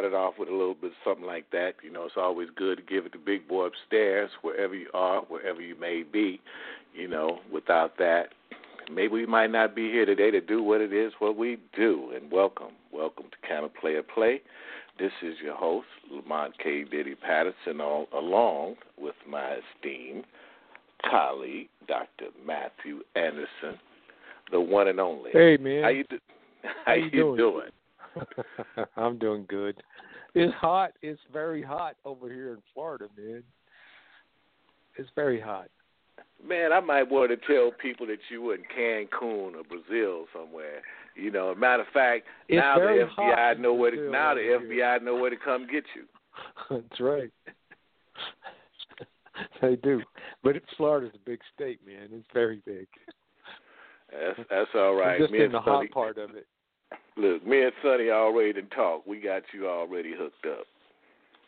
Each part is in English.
would start it off with a little bit of something like that. You know, it's always good to give it to Big Boy upstairs, wherever you are, wherever you may be. You know, without that, maybe we might not be here today to do what it is what we do. And welcome, welcome to Kind of Player Play. This is your host, Lamont K. Diddy Patterson, all, along with my esteemed colleague, Dr. Matthew Anderson, the one and only. Hey man, How you do? How, you doing? doing? I'm doing good. It's hot. It's very hot over here in Florida, man. It's very hot. Man, I might want to tell people that you were in Cancun or Brazil somewhere. You know, matter of fact, It's now the FBI know where to now the over FBI know where to come get you. That's right. they do, but Florida's a big state, man. It's very big. That's that's all right. I'm just me in the hot part of it. Look, me and Sonny already to talk. We got you already hooked up.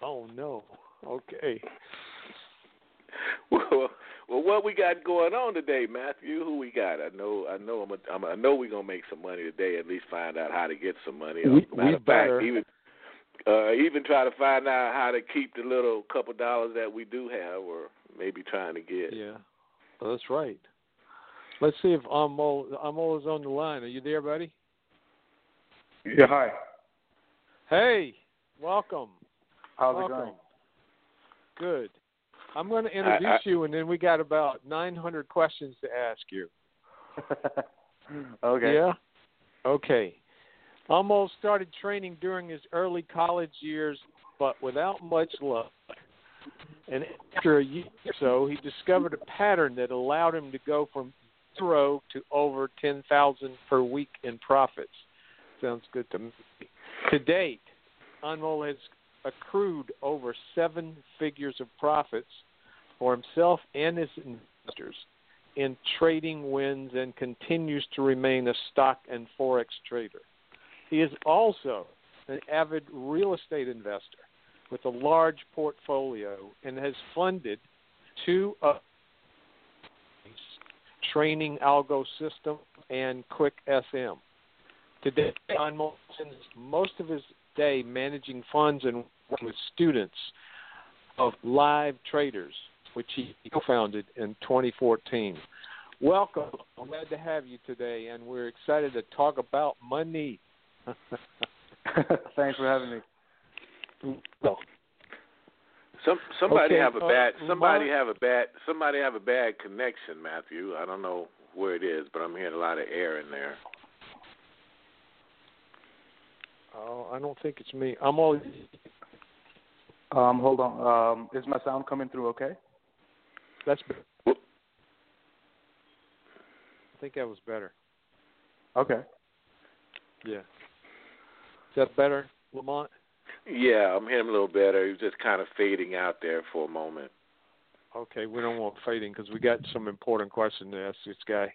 Oh no. Okay. Well, well, what we got going on today, Matthew? Who we got? I know, I know, I'm, a, I'm a, I know we're gonna make some money today. At least find out how to get some money. We- Matter of fact, even uh, even try to find out how to keep the little couple dollars that we do have, or maybe trying to get. Yeah. Well, that's right. Let's see if Anmol Anmol is on the line. Are you there, buddy? Yeah, hi. Hey, welcome. How's welcome. it going? Good. I'm going to introduce I- you, and then we got about 900 questions to ask you. okay. Yeah. Okay. Anmol started training during his early college years, but without much luck. And after a year or so, he discovered a pattern that allowed him to go from zero to over ten thousand per week in profits. Sounds good to me. To date, Anmol has accrued over seven figures of profits for himself and his investors in trading wins and continues to remain a stock and forex trader. He is also an avid real estate investor with a large portfolio and has funded two Trading Algo System and quick SM. Today, Anmol spends most of his day managing funds and working with students of Live Traders, which he co-founded in 2014. Welcome. I'm glad to have you today, and we're excited to talk about money. Thanks for having me. well, Some somebody Okay, have a uh, bad somebody Lamar- have a bad somebody have a bad connection, Matthew. I don't know where it is, but I'm hearing a lot of air in there. Oh, I don't think it's me. I'm all. Um, hold on. Um, is my sound coming through okay? That's. Whoop. I think that was better. Okay. Yeah. Is that better, Lamont? Yeah, I'm hearing a little better. He was just kind of fading out there for a moment. Okay, we don't want fading because we got some important question to ask this guy.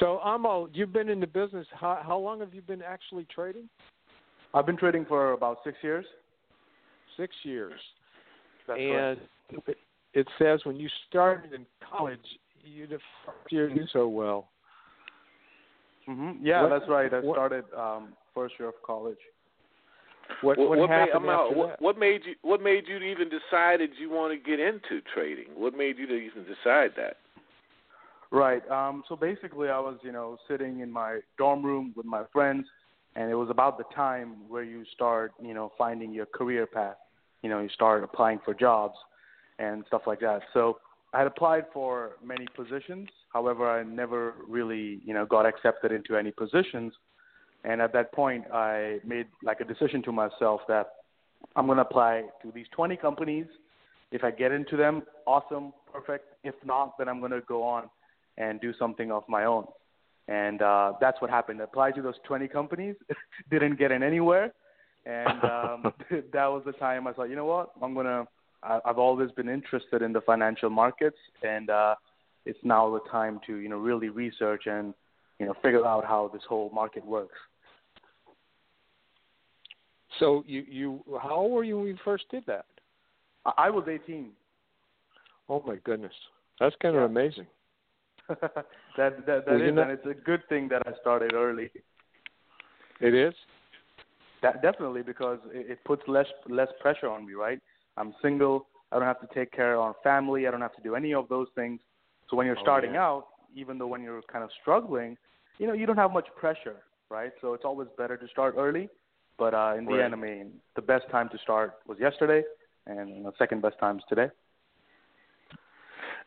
So, Anmol, you've been in the business. How, how long have you been actually trading? I've been trading for about six years. Six years. That's and it, it says when you started in college, you the first year did so well. Mm-hmm. Yeah, What- that's right. I what- started um, first year of college. What what, what, what made, happened out- after what, that? what made you what made you even decided you want to get into trading? What made you to even decide that? Right. Um, so basically, I was, you know, sitting in my dorm room with my friends, and it was about the time where you start, you know, finding your career path. You know, you start applying for jobs and stuff like that. So I had applied for many positions. However, I never really, you know, got accepted into any positions. And at that point, I made like a decision to myself that I'm going to apply to these 20 companies. If I get into them, awesome, perfect. If not, then I'm going to go on and do something of my own. And uh, that's what happened. I applied to those 20 companies, didn't get in anywhere. And um, that was the time I thought, you know what, I'm going to, I've always been interested in the financial markets. And uh, it's now the time to, you know, really research and, you know, figure out how this whole market works. So you you how old were you when you first did that? I was 18. Oh my goodness, that's kind yeah. of amazing. that that that is, and it's a good thing that I started early. It is. That definitely because it, it puts less less pressure on me, right? I'm single. I don't have to take care of our family. I don't have to do any of those things. So when you're oh, starting yeah. out, even though when you're kind of struggling, you know, you don't have much pressure, right? So it's always better to start early but uh, in the end, I mean, the best time to start was yesterday, and the second best time is today.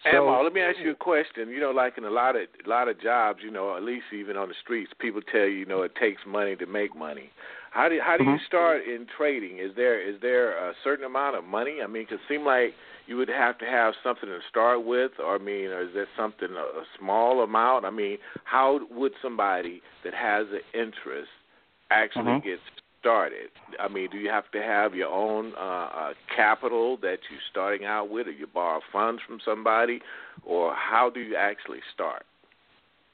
So, Anmol, let me ask you a question. You know, like in a lot of a lot of jobs, you know, at least even on the streets, people tell you, you know, it takes money to make money. How do how do mm-hmm. you start in trading? Is there is there a certain amount of money? I mean, it seem like you would have to have something to start with, or I mean, or is there something a, a small amount? I mean, how would somebody that has an interest actually mm-hmm. get started? I mean, do you have to have your own uh, uh, capital that you're starting out with, or you borrow funds from somebody, or how do you actually start?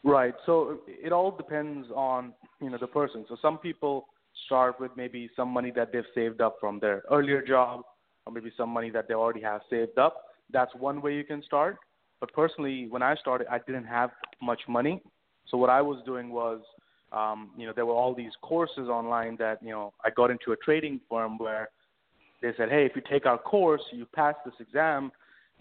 Right. So it all depends on you know the person. So some people start with maybe some money that they've saved up from their earlier job, or maybe some money that they already have saved up. That's one way you can start. But personally, when I started, I didn't have much money. So what I was doing was um, you know, there were all these courses online that, you know, I got into a trading firm where they said, hey, if you take our course, you pass this exam,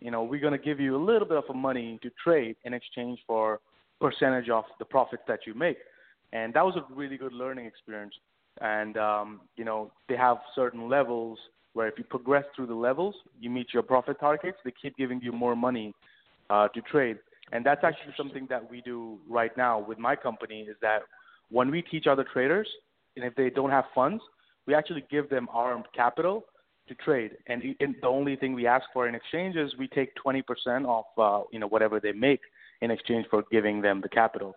you know, we're going to give you a little bit of money to trade in exchange for percentage of the profits that you make. And that was a really good learning experience. And, um, you know, they have certain levels where if you progress through the levels, you meet your profit targets, they keep giving you more money uh, to trade. And that's actually something that we do right now with my company is that when we teach other traders, and if they don't have funds, we actually give them our capital to trade. And, and the only thing we ask for in exchange is we take 20% off, uh, you know whatever they make in exchange for giving them the capital.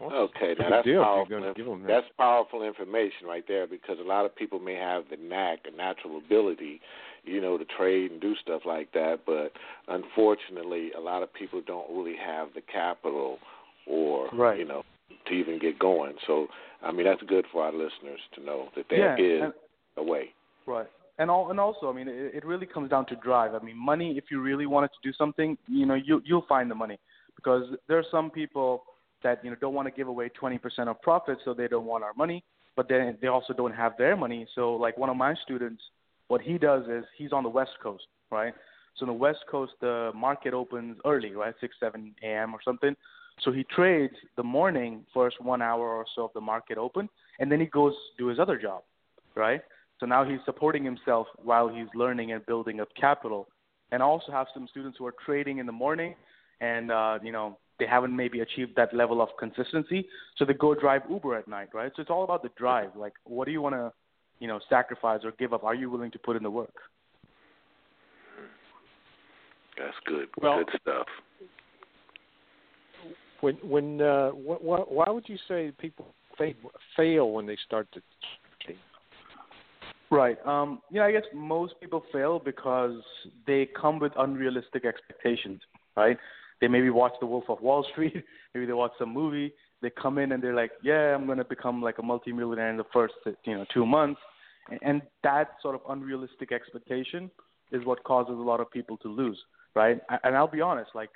Okay, now that's powerful. That's powerful information right there because a lot of people may have the knack, a natural ability, you know, to trade and do stuff like that, but unfortunately, a lot of people don't really have the capital or right. you know to even get going. So I mean that's good for our listeners to know that there yeah, is and, a way. Right. And all, and also, I mean, it, it really comes down to drive. I mean, money. If you really wanted to do something, you know, you you'll find the money because there are some people that you know don't want to give away 20% of profits, so they don't want our money. But then they also don't have their money. So, like one of my students, what he does is he's on the West Coast, right? So, on the West Coast, the market opens early, right, six, seven a.m. or something. So he trades the morning first one hour or so of the market open, and then he goes do his other job, right? So now he's supporting himself while he's learning and building up capital. And I also have some students who are trading in the morning, and uh, you know they haven't maybe achieved that level of consistency, so they go drive Uber at night, right? So it's all about the drive. Like, what do you want to, you know, sacrifice or give up? Are you willing to put in the work? That's good. Well, good stuff. When when uh, wh- wh- why would you say people fail, fail when they start to? Right. Um, you know, I guess most people fail because they come with unrealistic expectations. Right. They maybe watch The Wolf of Wall Street. maybe they watch some movie. They come in and they're like, "Yeah, I'm going to become like a multimillionaire in the first, you know, two months," and that sort of unrealistic expectation is what causes a lot of people to lose. Right. And I'll be honest, like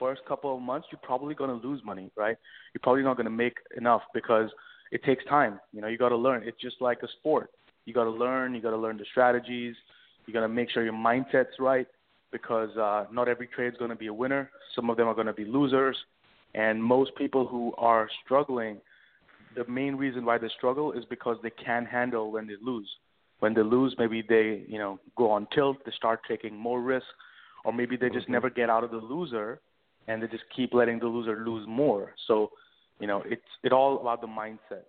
first couple of months, you're probably going to lose money, right? You're probably not going to make enough because it takes time. You know, you got to learn. It's just like a sport. You got to learn. You got to learn the strategies. You got to make sure your mindset's right because uh, not every trade is going to be a winner. Some of them are going to be losers, and most people who are struggling, the main reason why they struggle is because they can't handle when they lose. When they lose, maybe they you know go on tilt. They start taking more risk, or maybe they just mm-hmm. never get out of the loser and they just keep letting the loser lose more. So you know, it's it all about the mindset.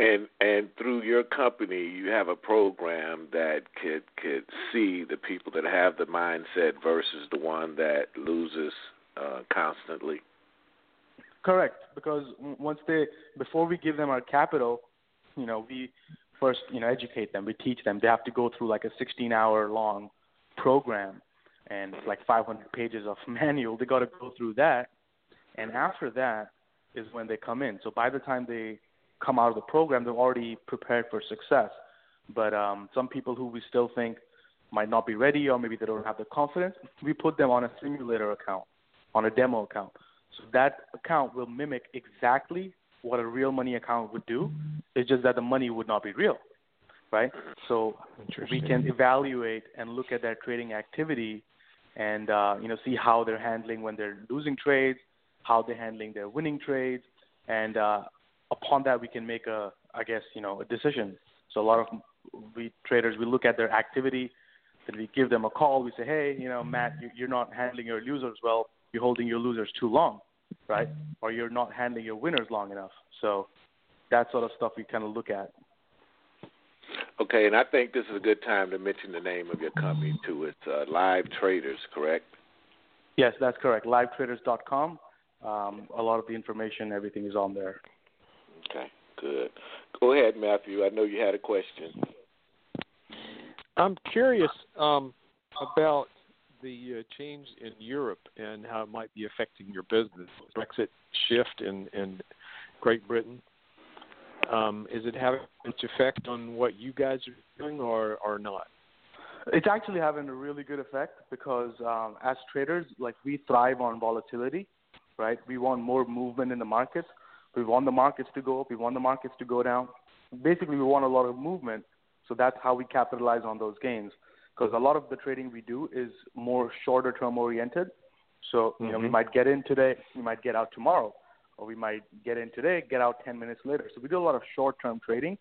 And and through your company, you have a program that could could see the people that have the mindset versus the one that loses uh, constantly. Correct, because once they before we give them our capital, you know, we first you know educate them, we teach them. They have to go through like a 16 hour long program, and it's like 500 pages of manual. They got to go through that, and after that is when they come in. So by the time they come out of the program, they're already prepared for success. But um, some people who we still think might not be ready or maybe they don't have the confidence, we put them on a simulator account, on a demo account. So that account will mimic exactly what a real money account would do. It's just that the money would not be real, right? So we can evaluate and look at their trading activity and uh, you know see how they're handling when they're losing trades, how they're handling their winning trades, and uh, upon that we can make a I guess you know a decision. So a lot of we traders we look at their activity, then we give them a call. We say, hey, you know, Matt, you're not handling your losers well. You're holding your losers too long, right? Or you're not handling your winners long enough. So that sort of stuff we kind of look at. Okay, and I think this is a good time to mention the name of your company too. It's uh, Live Traders, correct? Yes, that's correct. LiveTraders.com. Um, a lot of the information, everything is on there. Okay, good. Go ahead, Matthew. I know you had a question. I'm curious um, about the uh, change in Europe and how it might be affecting your business. Brexit shift in, in Great Britain. Um, is it having much effect on what you guys are doing or, or not? It's actually having a really good effect because um, as traders, like we thrive on volatility, right? We want more movement in the markets. We want the markets to go up. We want the markets to go down. Basically, we want a lot of movement. So that's how we capitalize on those gains. Because a lot of the trading we do is more shorter term oriented. So, you mm-hmm. know, we mm-hmm. might get in today, we might get out tomorrow, or we might get in today, get out 10 minutes later. So we do a lot of short term trading.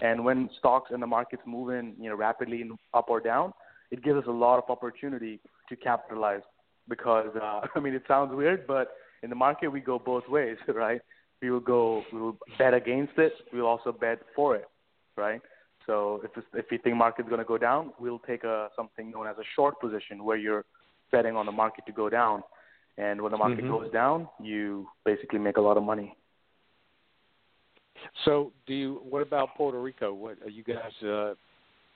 And when stocks and the markets move in, you know, rapidly up or down, it gives us a lot of opportunity to capitalize. Because uh, I mean, it sounds weird, but in the market we go both ways, right? we will go we will bet against it. We'll also bet for it, right? So if if you think market's going to go down, we'll take a something known as a short position where you're betting on the market to go down, and when the market mm-hmm. goes down, you basically make a lot of money. So, do you? What about Puerto Rico? What are you guys uh,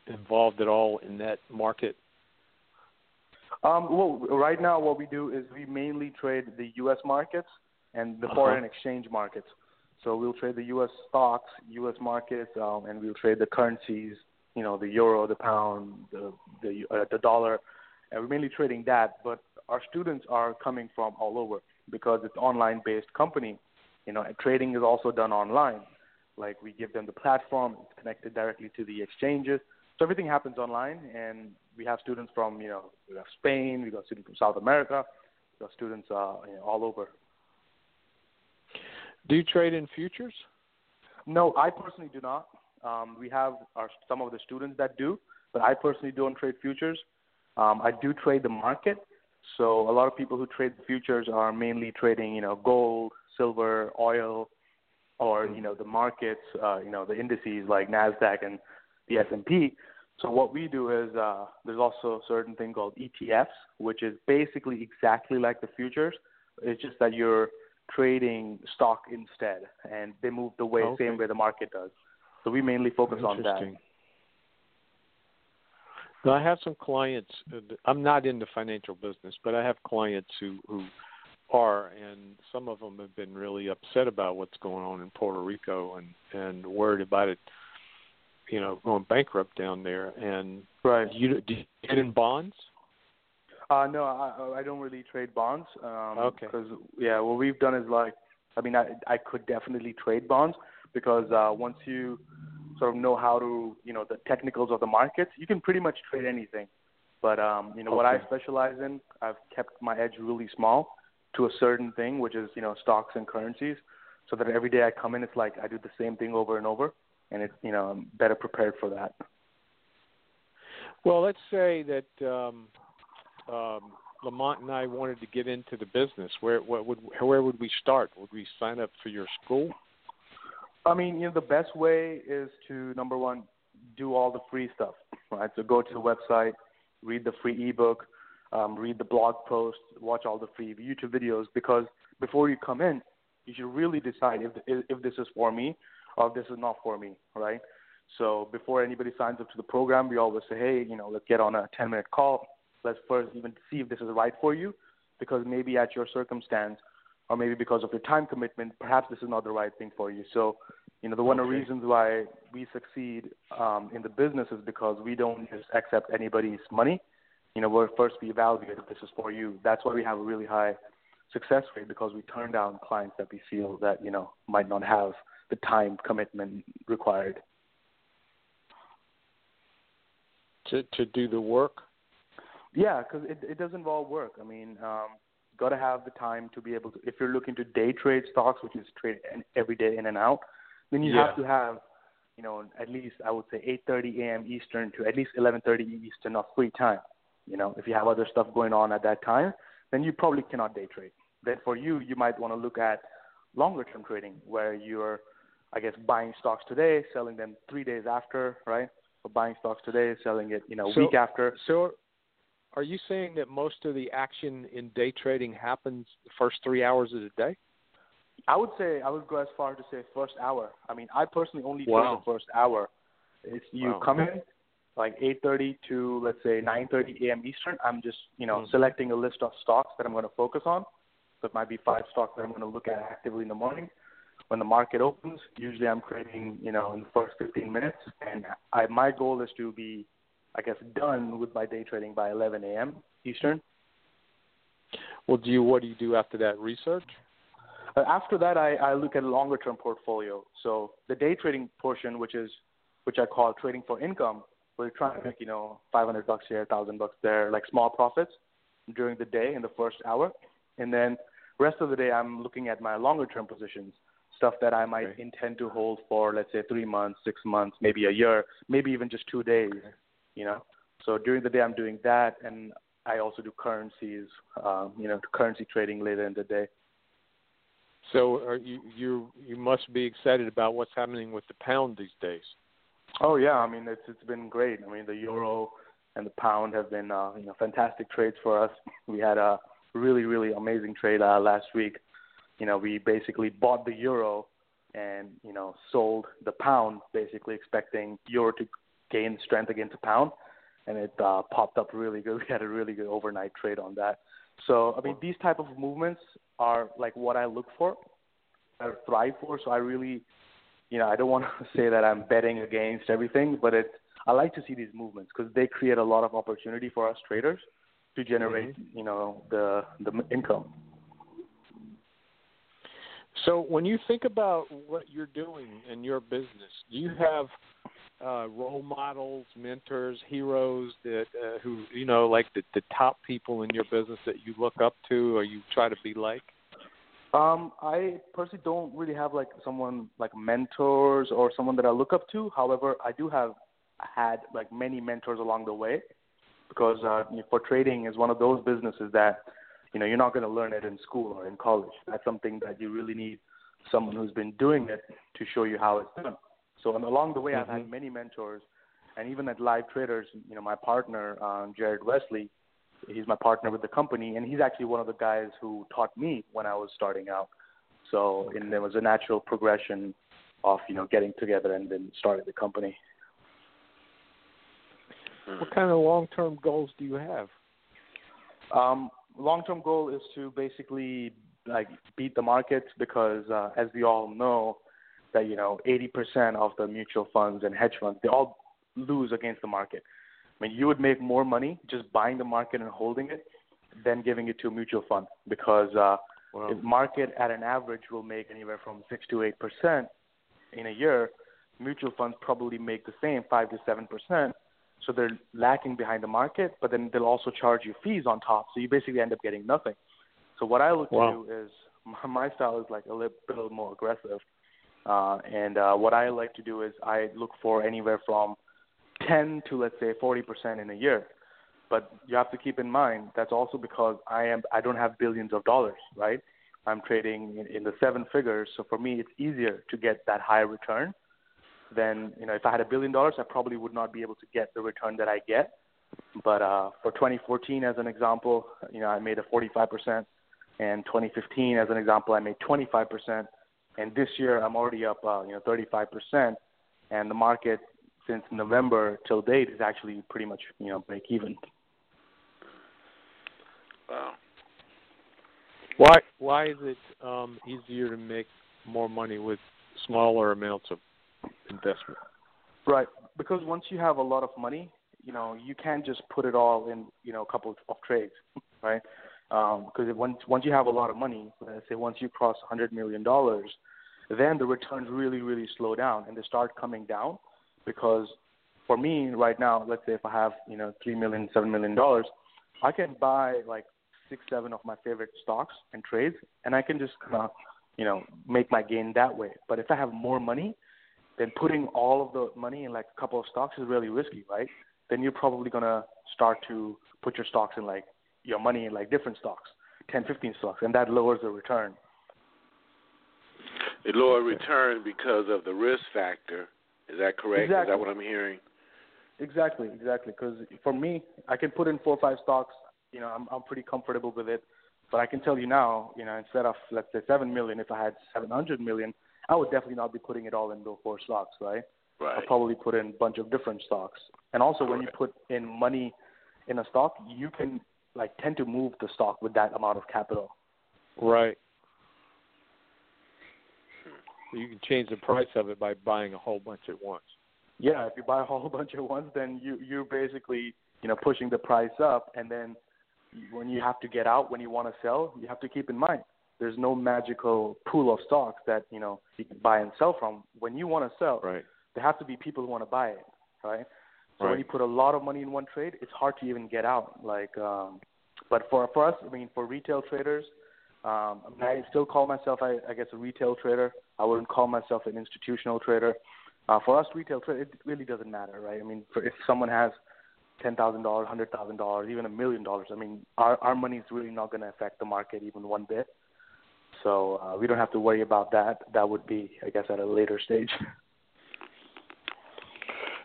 involved at all in that market? Um, well, right now, what we do is we mainly trade the U.S. markets and the uh-huh. foreign exchange markets. So we'll trade the U.S. stocks, U.S. markets, um, and we'll trade the currencies. You know, the euro, the pound, the the, uh, the dollar, and we're mainly trading that. But our students are coming from all over because it's online-based company. You know, trading is also done online. Like we give them the platform, it's connected directly to the exchanges. So everything happens online, and we have students from you know we have Spain, we got students from South America, we got students uh, you know, all over. Do you trade in futures? No, I personally do not. Um, we have our, some of the students that do, but I personally don't trade futures. Um, I do trade the market. So a lot of people who trade futures are mainly trading, you know, gold, silver, oil, or you know the markets, uh, you know the indices like Nasdaq and the S and P. So what we do is uh, there's also a certain thing called ETFs, which is basically exactly like the futures. It's just that you're trading stock instead, and they move the way okay. same way the market does. So we mainly focus on that. Now, I have some clients. Uh, I'm not in the financial business, but I have clients who who are, and some of them have been really upset about what's going on in Puerto Rico and and worried about it, you know, going bankrupt down there. And right, you do you get in bonds? Uh, no, I, I don't really trade bonds. Um, okay. Because yeah, what we've done is like, I mean, I I could definitely trade bonds because uh, once you sort of know how to, you know, the technicals of the markets, you can pretty much trade anything. But um, you know, okay. what I specialize in, I've kept my edge really small to a certain thing, which is you know stocks and currencies, so that every day I come in, it's like I do the same thing over and over, and it's you know I'm better prepared for that. Well, let's say that um, um, Lamont and I wanted to get into the business, where what would where would we start? Would we sign up for your school? I mean, you know, the best way is to number one, do all the free stuff, right? So go to the website, read the free ebook, um, read the blog post, watch all the free YouTube videos. Because before you come in, you should really decide if if this is for me or if this is not for me, right? So before anybody signs up to the program, we always say, hey, you know, let's get on a 10 minute call. Let's first even see if this is right for you, because maybe at your circumstance, or maybe because of your time commitment, perhaps this is not the right thing for you. So, you know, the one of the reasons why we succeed um, in the business is because we don't just accept anybody's money. You know, we're first we evaluate if this is for you. That's why we have a really high success rate because we turn down clients that we feel that you know might not have the time commitment required. To to do the work. Yeah, because it it does involve work. I mean, um, got to have the time to be able to. If you're looking to day trade stocks, which is trade every day in and out, then you Yeah. have to have, you know, at least I would say 8:30 a.m. Eastern to at least 11:30 Eastern of free time. You know, if you have other stuff going on at that time, then you probably cannot day trade. Then for you, you might want to look at longer term trading, where you're, I guess, buying stocks today, selling them three days after, right? Or buying stocks today, selling it, you know, So- week after. So, are you saying that most of the action in day trading happens the first three hours of the day? I would say I would go as far to say first hour. I mean, I personally only Wow. trade the first hour. It's you Wow. come in like 8:30 to let's say 9:30 a.m. Eastern. I'm just you know Mhm. selecting a list of stocks that I'm going to focus on. So it might be five stocks that I'm going to look at actively in the morning. When the market opens, usually I'm trading you know in the first 15 minutes, and I my goal is to be, I guess, done with my day trading by 11 a.m. Eastern. Well, do you what do you do after that research? Uh, after that, I, I look at a longer term portfolio. So the day trading portion, which is which I call trading for income, we're trying to make you know 500 bucks here, 1,000 bucks there, like small profits during the day in the first hour, and then rest of the day I'm looking at my longer term positions, stuff that I might Okay. intend to hold for let's say three months, six months, maybe a year, maybe even just two days, you know. So during the day I'm doing that, and I also do currencies, um, you know, currency trading later in the day. So, are you you you must be excited about what's happening with the pound these days. Oh yeah, I mean it's it's been great. I mean the euro and the pound have been uh, you know fantastic trades for us. We had a really really amazing trade uh, last week. You know we basically bought the euro and you know sold the pound, basically expecting euro to gain strength against the pound, and it uh, popped up really good. We had a really good overnight trade on that. So I mean these type of movements are like what I look for, I thrive for. So I really you know, I don't want to say that I'm betting against everything, but it I like to see these movements because they create a lot of opportunity for us traders to generate, you know, the the income. So, when you think about what you're doing in your business, do you have uh, role models, mentors, heroes that uh, who you know, like the, the top people in your business that you look up to, or you try to be like? Um, I personally don't really have like someone like mentors or someone that I look up to. However, I do have had like many mentors along the way because uh, for trading is one of those businesses that you know you're not going to learn it in school or in college. That's something that you really need someone who's been doing it to show you how it's done. So and along the way, I've had many mentors, and even at Live Traders, you know, my partner um, Jared Wesley, he's my partner with the company, and he's actually one of the guys who taught me when I was starting out. So and there was a natural progression of you know getting together and then starting the company. What kind of long-term goals do you have? Um, long-term goal is to basically like beat the market because, uh, as we all know, that you know 80% of the mutual funds and hedge funds they all lose against the market. I mean, you would make more money just buying the market and holding it than giving it to a mutual fund because uh, Wow. the market at an average will make anywhere from six to eight percent in a year. Mutual funds probably make the same, five to seven percent. So they're lacking behind the market, but then they'll also charge you fees on top. So you basically end up getting nothing. So what I look Wow. to do is my, my style is like a little bit more aggressive. Uh, and uh, what I like to do is I look for anywhere from 10 to let's say 40% in a year. But you have to keep in mind that's also because I am I don't have billions of dollars, right? I'm trading in, in the seven figures, so for me it's easier to get that high return than you know if I had a billion dollars, I probably would not be able to get the return that I get. But uh, for 2014, as an example, you know I made a 45%, and 2015, as an example, I made 25%, and this year I'm already up uh, you know 35%, and the market since November till date is actually pretty much you know break even. Wow. Why why is it um, easier to make more money with smaller amounts of investment? Right, because once you have a lot of money, you know you can't just put it all in you know a couple of trades, right? Um, because once once you have a lot of money, let's say once you cross a hundred million dollars, then the returns really really slow down and they start coming down because for me right now, let's say if I have you know three million, seven million dollars, I can buy like six, seven of my favorite stocks and trades, and I can just kind of you know make my gain that way. But if I have more money, then putting all of the money in like a couple of stocks is really risky, right? Then you're probably gonna start to put your stocks in like your money in like different stocks, 10, 15 stocks, and that lowers the return. It lower return because of the risk factor. Is that correct? Exactly. Is that what I'm hearing? Exactly, exactly. Because for me, I can put in four or five stocks. You know, I'm I'm pretty comfortable with it. But I can tell you now, you know, instead of let's say seven million, if I had seven hundred million, I would definitely not be putting it all in those four stocks, right? Right. I'll probably put in a bunch of different stocks. And also, when you put in money in a stock, you can like tend to move the stock with that amount of capital. Right. You can change the price of it by buying a whole bunch at once. Yeah, if you buy a whole bunch at once, then you you're basically you know pushing the price up, and then when you have to get out when you want to sell, you have to keep in mind there's no magical pool of stocks that you know you can buy and sell from. When you want to sell, Right. there have to be people who want to buy it, right? So Right. when you put a lot of money in one trade, it's hard to even get out. Like, um, but for for us, I mean, for retail traders, um, I, mean, I still call myself, I, I guess, a retail trader. I wouldn't call myself an institutional trader. Uh, for us, retail trader, it really doesn't matter, right? I mean, for, if someone has ten thousand dollars, hundred thousand dollars, even a million dollars, I mean, our our money is really not going to affect the market even one bit. So uh, we don't have to worry about that. That would be, I guess, at a later stage.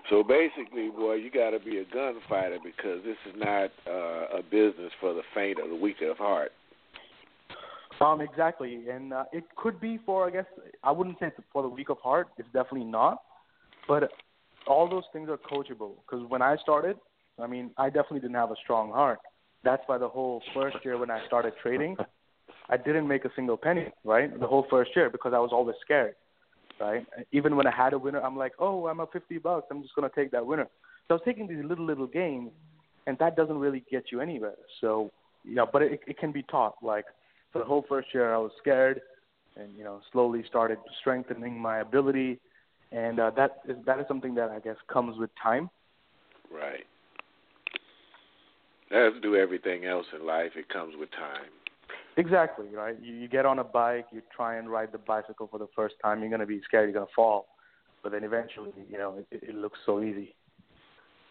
So basically, boy, you got to be a gunfighter because this is not uh, a business for the faint or the weak of heart. Um, exactly, and uh, it could be for I guess I wouldn't say it's for the weak of heart. It's definitely not, but all those things are coachable. Because when I started, I mean, I definitely didn't have a strong heart. That's why the whole first year when I started trading, I didn't make a single penny. Right, the whole first year because I was always scared. Right, even when I had a winner, I'm like, oh, I'm up 50 bucks. I'm just gonna take that winner. So I was taking these little little gains, and that doesn't really get you anywhere. So you know, but it, it can be taught. Like for the whole first year, I was scared, and you know, slowly started strengthening my ability, and uh, that is that is something that I guess comes with time. Right. As do everything else in life, it comes with time. Exactly right. You, you get on a bike, you try and ride the bicycle for the first time. You're gonna be scared you're gonna fall, but then eventually, you know, it, it looks so easy.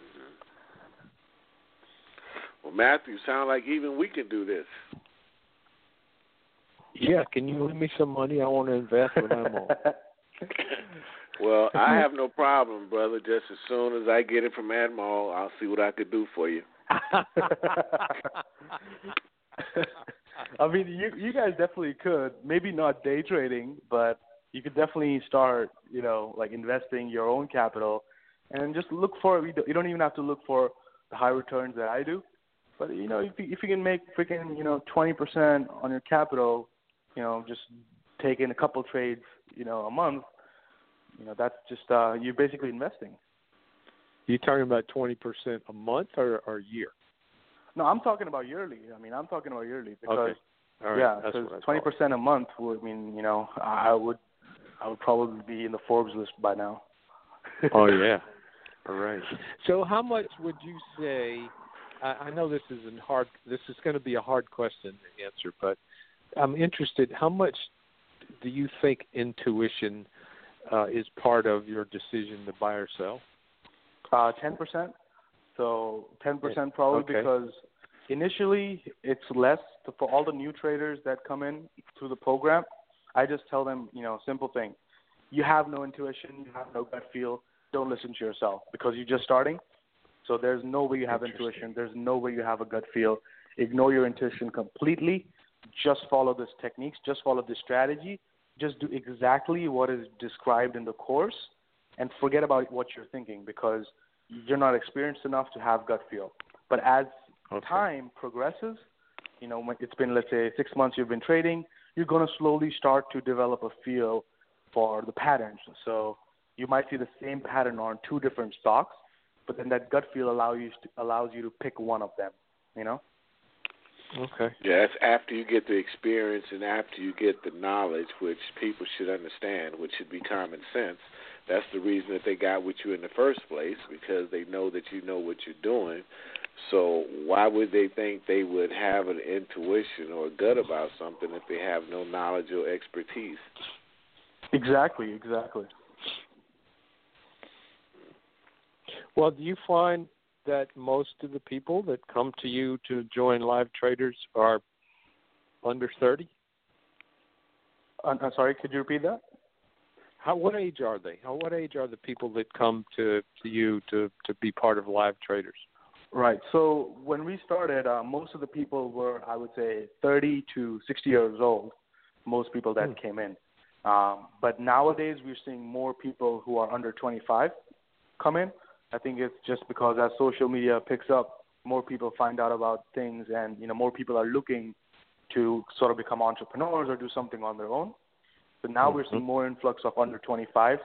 Mm-hmm. Well, Matthew, sound like even we can do this. Yeah, can you lend me some money? I want to invest when I'm on. Well, I have no problem, brother. Just as soon as I get it from Admiral, I'll see what I could do for you. I mean, you you guys definitely could. Maybe not day trading, but you could definitely start, you know, like investing your own capital, and just look for. You don't- even have to look for the high returns that I do, but you know, if you, if you can make freaking, you know, twenty percent on your capital, you know, just taking a couple trades, you know, a month, you know, that's just uh you're basically investing. you talking about twenty percent a month or or a year? No, I'm talking about yearly. I mean, I'm talking about yearly because Okay. All right. yeah, That's because twenty percent a month would mean you know I I would I would probably be in the Forbes list by now. Oh yeah. All right. So how much would you say? I, I know this is a hard. This is going to be a hard question to answer, but I'm interested. How much do you think intuition uh, is part of your decision to buy or sell? Uh, ten percent. So 10% probably Okay. because initially it's less for all the new traders that come in through the program. I just tell them, you know, simple thing. You have no intuition, you have no gut feel. Don't listen to yourself because you're just starting. So there's no way you have intuition. There's no way you have a gut feel. Ignore your intuition completely. Just follow these techniques. Just follow this strategy. Just do exactly what is described in the course, and forget about what you're thinking because you're not experienced enough to have gut feel. But as Okay. time progresses, you know, when it's been let's say six months you've been trading, you're going to slowly start to develop a feel for the patterns. So you might see the same pattern on two different stocks, but then that gut feel allow you to, allows you to pick one of them. You know. Okay. Yeah, that's after you get the experience and after you get the knowledge, which people should understand, which should be common sense. That's the reason that they got with you in the first place because they know that you know what you're doing. So why would they think they would have an intuition or a gut about something if they have no knowledge or expertise? Exactly. Exactly. Well, do you find that most of the people that come to you to join live traders are under 30? Uh, I'm sorry. Could you repeat that? How what age are they? How what age are the people that come to to you to to be part of live traders? Right. So when we started, uh, most of the people were, I would say, 30 to 60 years old. Most people that Hmm. came in. Um, but nowadays, we're seeing more people who are under 25 come in. I think it's just because as social media picks up, more people find out about things, and you know, more people are looking to sort of become entrepreneurs or do something on their own. So now we're seeing more influx of under 25.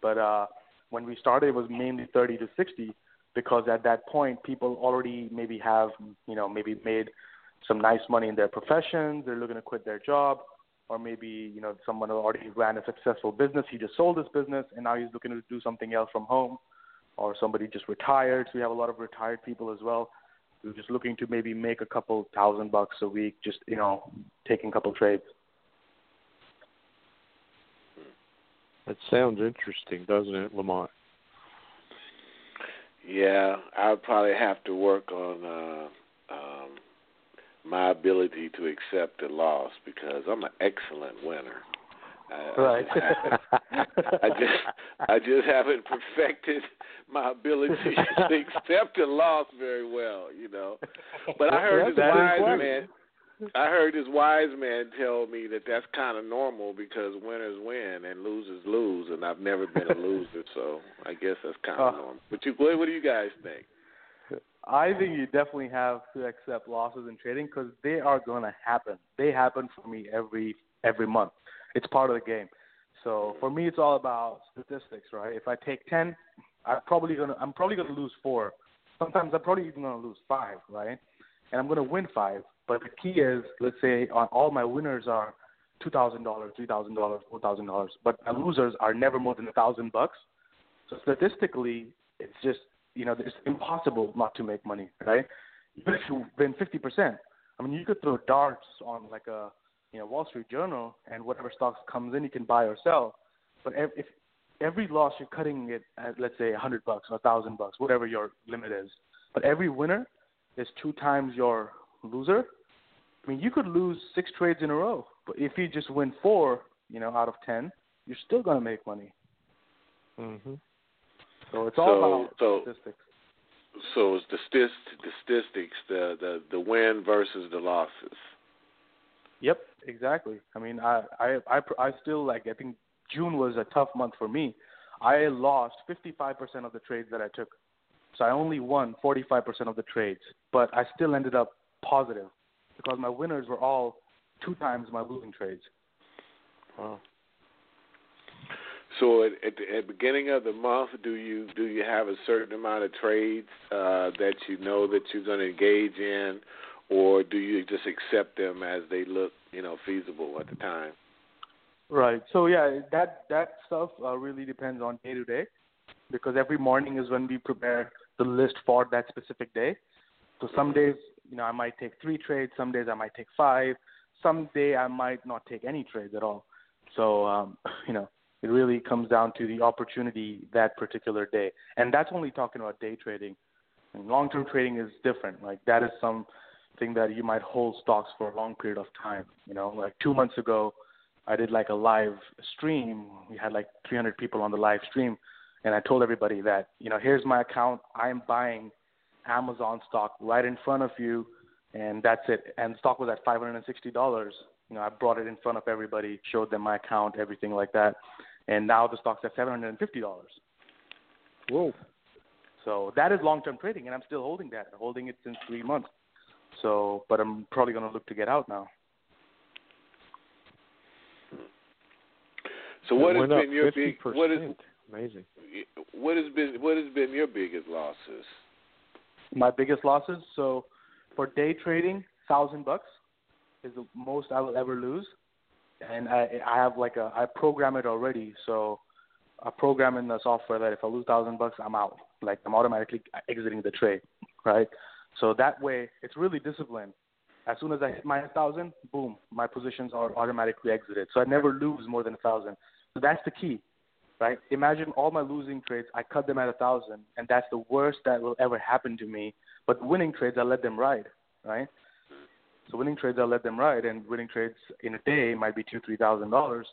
But uh, when we started, it was mainly 30 to 60 because at that point, people already maybe have, you know, maybe made some nice money in their professions. They're looking to quit their job, or maybe you know someone already ran a successful business. He just sold his business, and now he's looking to do something else from home, or somebody just retired. So we have a lot of retired people as well who are just looking to maybe make a couple thousand bucks a week, just you know, taking a couple trades. That sounds interesting, doesn't it, Lamont? Yeah, I'll probably have to work on uh, um, my ability to accept a loss because I'm an excellent winner. I, Right. I just I just haven't perfected my ability to accept a loss very well, you know. But I heard this That is wise man. I heard this wise man tell me that that's kind of normal because winners win and losers lose, and I've never been a loser, so I guess that's kind of Uh. normal. But you, what, what do you guys think? I think you definitely have to accept losses in trading because they are going to happen. They happen for me every every month. It's part of the game. So for me, it's all about statistics, right? If I take ten, I'm probably gonna I'm probably gonna lose four. Sometimes I'm probably even gonna lose five, right? And I'm gonna win five. But the key is, let's say uh, all my winners are two thousand dollars, three thousand dollars, four thousand dollars, but my losers are never more than a thousand bucks. So statistically, it's just you know it's impossible not to make money, right? Even if you win fifty percent, I mean you could throw darts on like a you know Wall Street Journal, and whatever stocks comes in, you can buy or sell. But if, if every loss you're cutting it at let's say a hundred bucks or a thousand bucks, whatever your limit is, but every winner is two times your loser. I mean, you could lose six trades in a row, but if you just win four, you know, out of ten, you're still gonna make money. Mhm. So it's all So- about so- statistics. So it's the stis- the statistics, the the the win versus the losses. Yep, exactly. I mean, I I I, I still like. I think June was a tough month for me. I lost 55% of the trades that I took, so I only won 45% of the trades. But I still ended up positive because my winners were all two times my losing trades. Wow. So at, at the at the beginning of the month, do you do you have a certain amount of trades uh, that you know that you're going to engage in, or do you just accept them as they look, you know, feasible at the time? Right. So yeah, that that stuff uh, really depends on day to day, because every morning is when we prepare the list for that specific day. So some days, you know, I might take three trades. Some days I might take five. Some day I might not take any trades at all. So um, you know, it really comes down to the opportunity that particular day, and that's only talking about day trading. Long-term trading is different. Like that is something that you might hold stocks for a long period of time. You know, like two months ago, I did like a live stream. We had like 300 people on the live stream, and I told everybody that you know here's my account. I'm buying Amazon stock right in front of you, and that's it. And stock was at 560 dollars. You know, I brought it in front of everybody, showed them my account, everything like that, and now the stock's at 750 dollars. Whoa! So that is long-term trading, and I'm still holding that. I'm holding it since three months. So, but I'm probably going to look to get out now. So what has been your 50%. big what is amazing? What has been what has been your biggest losses? My biggest losses. So for day trading, thousand bucks is the most I will ever lose, and I I have like a I program it already. So I program in the software that if I lose thousand bucks, I'm out. Like I'm automatically exiting the trade, right? So that way, it's really disciplined. As soon as I hit my thousand, boom, my positions are automatically exited. So I never lose more than a thousand. So that's the key, right? Imagine all my losing trades, I cut them at a thousand, and that's the worst that will ever happen to me. But winning trades, I let them ride, right? So winning trades, I let them ride, and winning trades in a day might be two, three thousand dollars.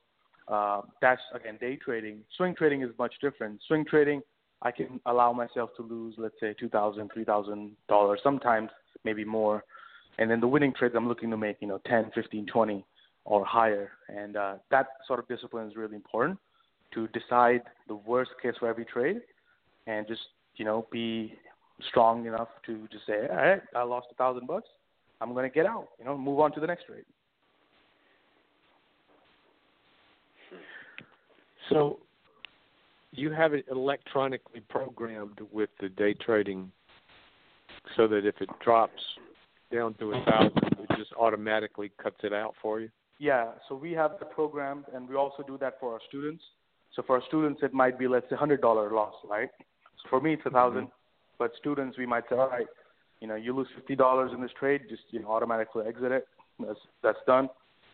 Uh, that's again day trading. Swing trading is much different. Swing trading, I can allow myself to lose, let's say, two thousand, three thousand dollars, sometimes maybe more. And then the winning trades, I'm looking to make, you know, ten, fifteen, twenty or higher. And uh, that sort of discipline is really important to decide the worst case for every trade and just, you know, be strong enough to just say, all right, I lost a thousand bucks. I'm going to get out, you know, move on to the next trade. So you have it electronically programmed with the day trading so that if it drops down to a thousand, it just automatically cuts it out for you? Yeah, so we have the program, and we also do that for our students. So for our students, it might be let's say hundred dollar loss, right? So for me, it's a 1000 mm-hmm. but students, we might say, all right, you know, you lose fifty dollars in this trade, just you know, automatically exit it. That's that's done,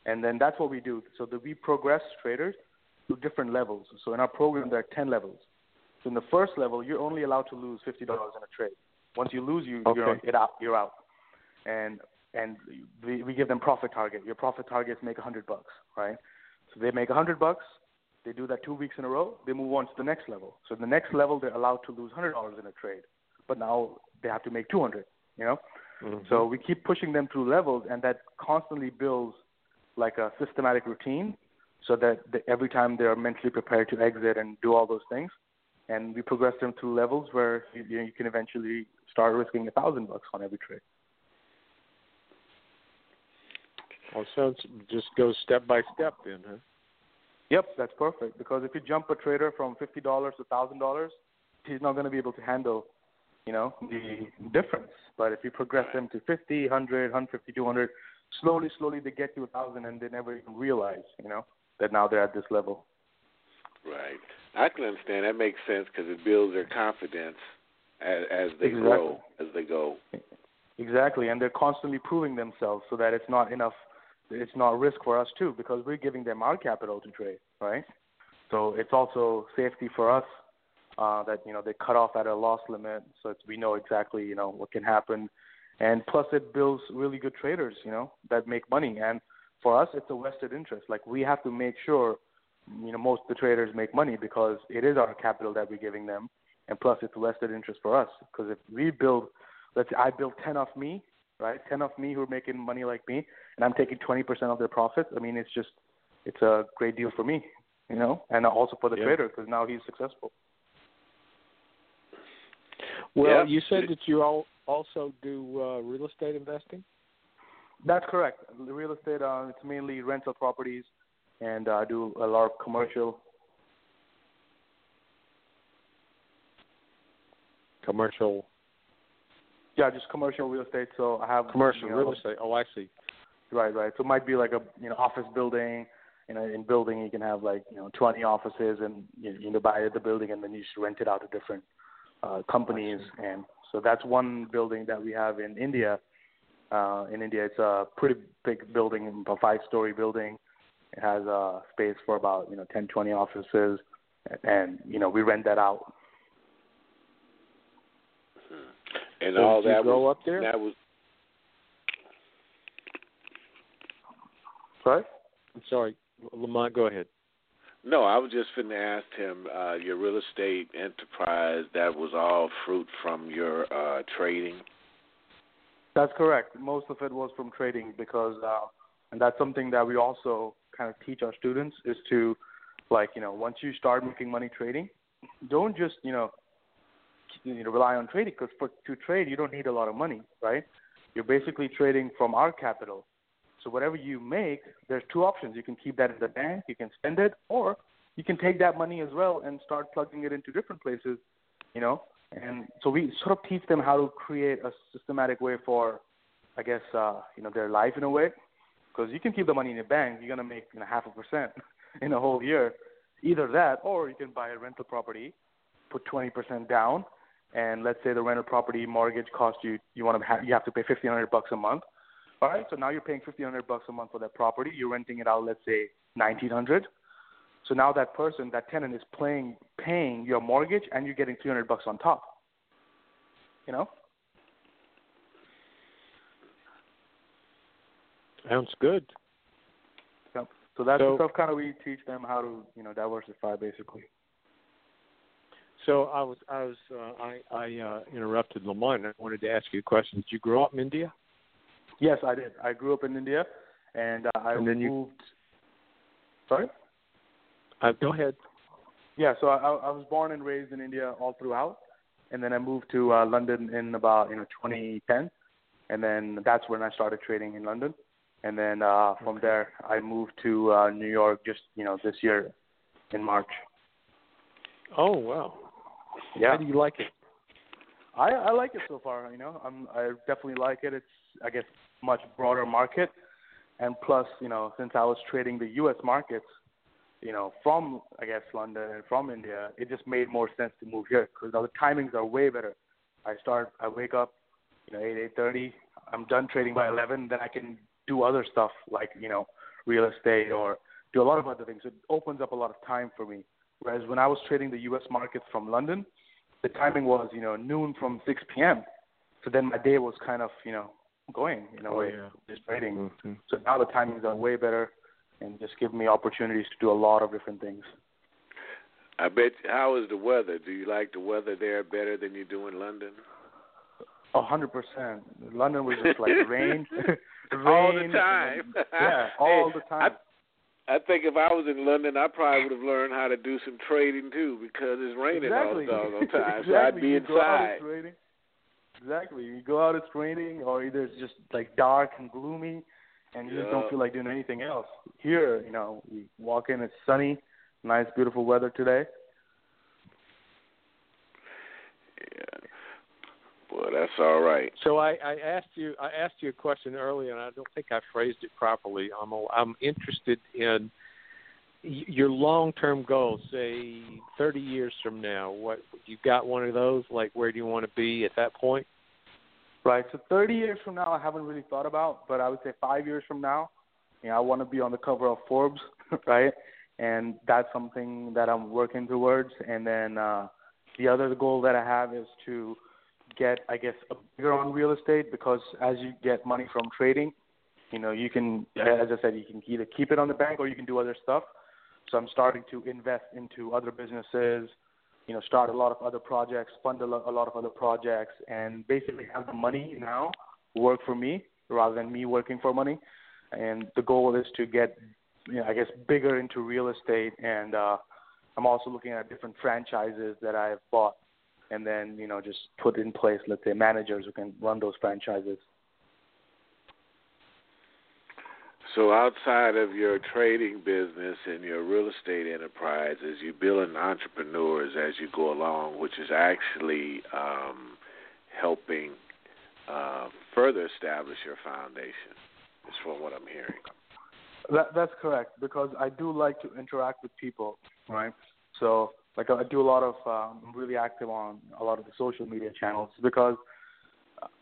and then that's what we do. So that we progress traders to different levels. So in our program, there are ten levels. So in the first level, you're only allowed to lose fifty dollars in a trade. Once you lose, you okay. you're it out. You're out. And and we, we give them profit target. Your profit targets make a hundred bucks, right? So they make a hundred bucks. They do that two weeks in a row. They move on to the next level. So the next level, they're allowed to lose hundred dollars in a trade, but now they have to make two hundred. You know, mm-hmm. so we keep pushing them through levels, and that constantly builds like a systematic routine, so that every time they are mentally prepared to exit and do all those things, and we progress them through levels where you, you, know, you can eventually start risking a thousand bucks on every trade. Well, sounds just goes step by step then, huh? Yep, that's perfect. Because if you jump a trader from fifty dollars to thousand dollars, he's not going to be able to handle, you know, the difference. But if you progress them to fifty, hundred, hundred fifty, two hundred, slowly, slowly they get to a thousand, and they never even realize, you know, that now they're at this level. Right. I can understand. That makes sense because it builds their confidence as, as they exactly. grow, as they go. Exactly, and they're constantly proving themselves so that it's not enough it's not risk for us too because we're giving them our capital to trade, right? So it's also safety for us uh, that you know they cut off at a loss limit, so we know exactly you know what can happen, and plus it builds really good traders, you know, that make money. And for us, it's a vested interest. Like we have to make sure, you know, most of the traders make money because it is our capital that we're giving them, and plus it's a vested interest for us because if we build, let's say I build ten off me, right? Ten of me who are making money like me, and I'm taking twenty percent of their profits. I mean, it's just it's a great deal for me, you know, and also for the yeah. trader because now he's successful. Well, yeah. you said that you all also do uh, real estate investing. That's correct. Real estate, uh, it's mainly rental properties, and I uh, do a lot of commercial. Commercial yeah, just commercial real estate. So I have commercial you know, real estate. Oh, I see. Right, right. So it might be like a you know office building. You know, in building you can have like you know 20 offices, and you, you know buy the building, and then you just rent it out to different uh, companies. And so that's one building that we have in India. Uh, in India, it's a pretty big building, a five-story building. It has a uh, space for about you know 10, 20 offices, and you know we rent that out And so all did you that grow was up there? that was Sorry. I'm sorry, Lamont. Go ahead. no, I was just finna ask him, uh, your real estate enterprise, that was all fruit from your uh trading. That's correct. Most of it was from trading because, uh, and that's something that we also kind of teach our students is to, like, you know, once you start making money trading, don't just, you know, you know rely on trading because for to trade you don't need a lot of money, right? You're basically trading from our capital. So whatever you make, there's two options. You can keep that in the bank, you can spend it, or you can take that money as well and start plugging it into different places, you know, and so we sort of teach them how to create a systematic way for, I guess, uh, you know, their life in a way. Because you can keep the money in your bank, you're gonna make you know, half a percent in a whole year. Either that, or you can buy a rental property, put 20% down, and let's say the rental property mortgage cost you you want to have you have to pay 1500 bucks a month. All right, so now you're paying 1500 bucks a month for that property. You're renting it out, let's say 1900. So now that person, that tenant is paying paying your mortgage, and you're getting 300 bucks on top. You know? Sounds good. Yep. So that's So- the stuff kind of we teach them how to, you know, diversify basically. So I was I was uh, I I uh, interrupted Lamont. I wanted to ask you a question. Did you grow up in India? Yes, I did. I grew up in India, and uh, I And then you- moved. Sorry. Uh, go ahead. Yeah, so I, I was born and raised in India all throughout, and then I moved to uh, London in about you know 2010, and then that's when I started trading in London, and then uh, from there I moved to uh, New York just you know this year in March. Oh wow. Yeah, How do you like it? I I like it so far. You know, I'm I definitely like it. It's I guess much broader market, and plus you know since I was trading the U.S. markets, you know from I guess London and from India, it just made more sense to move here because now the timings are way better. I start I wake up, you know eight eight thirty. I'm done trading by eleven. Then I can do other stuff like you know real estate or do a lot of other things. It opens up a lot of time for me. Whereas when I was trading the U.S. markets from London, the timing was you know noon from 6 p.m. So then my day was kind of you know going you know Oh, way yeah. just trading. Mhm. So now the timings are way better and just give me opportunities to do a lot of different things. I bet. How is the weather? Do you like the weather there better than you do in London? A hundred percent. London was just like rain, rain all the time. then- yeah, all Hey, the time. I, think if I was in London, I probably would have learned how to do some trading too, because it's raining exactly. all the time. exactly. So I'd be you inside. Exactly. You go out, it's raining, or either it's just like dark and gloomy, and you just don't feel like doing anything else. Here, you know, we walk in, it's sunny, nice, beautiful weather today. Yeah. Well, that's all right. So I, I asked you I asked you a question earlier, and I don't think I phrased it properly. I'm a, I'm interested in y- your long term goals. Say 30 years from now, what you've got one of those? Like where do you want to be at that point? Right. So 30 years from now, I haven't really thought about, but I would say five years from now, you know, I want to be on the cover of Forbes, right? And that's something that I'm working towards. And then uh, the other goal that I have is to get, I guess, a bigger on real estate because as you get money from trading, you know, you can, as I said, you can either keep it on the bank or you can do other stuff. So I'm starting to invest into other businesses, you know, start a lot of other projects, fund a, lo- a lot of other projects, and basically have the money now work for me rather than me working for money. And the goal is to get, you know, I guess, bigger into real estate. And uh, I'm also looking at different franchises that I've bought, and then you know, just put in place, let's say, managers who can run those franchises. So outside of your trading business and your real estate enterprises, you're building entrepreneurs as you go along, which is actually um, helping uh, further establish your foundation. Is from what I'm hearing. That, that's correct because I do like to interact with people, right? So, like, I do a lot of, um, I'm really active on a lot of the social media channels because,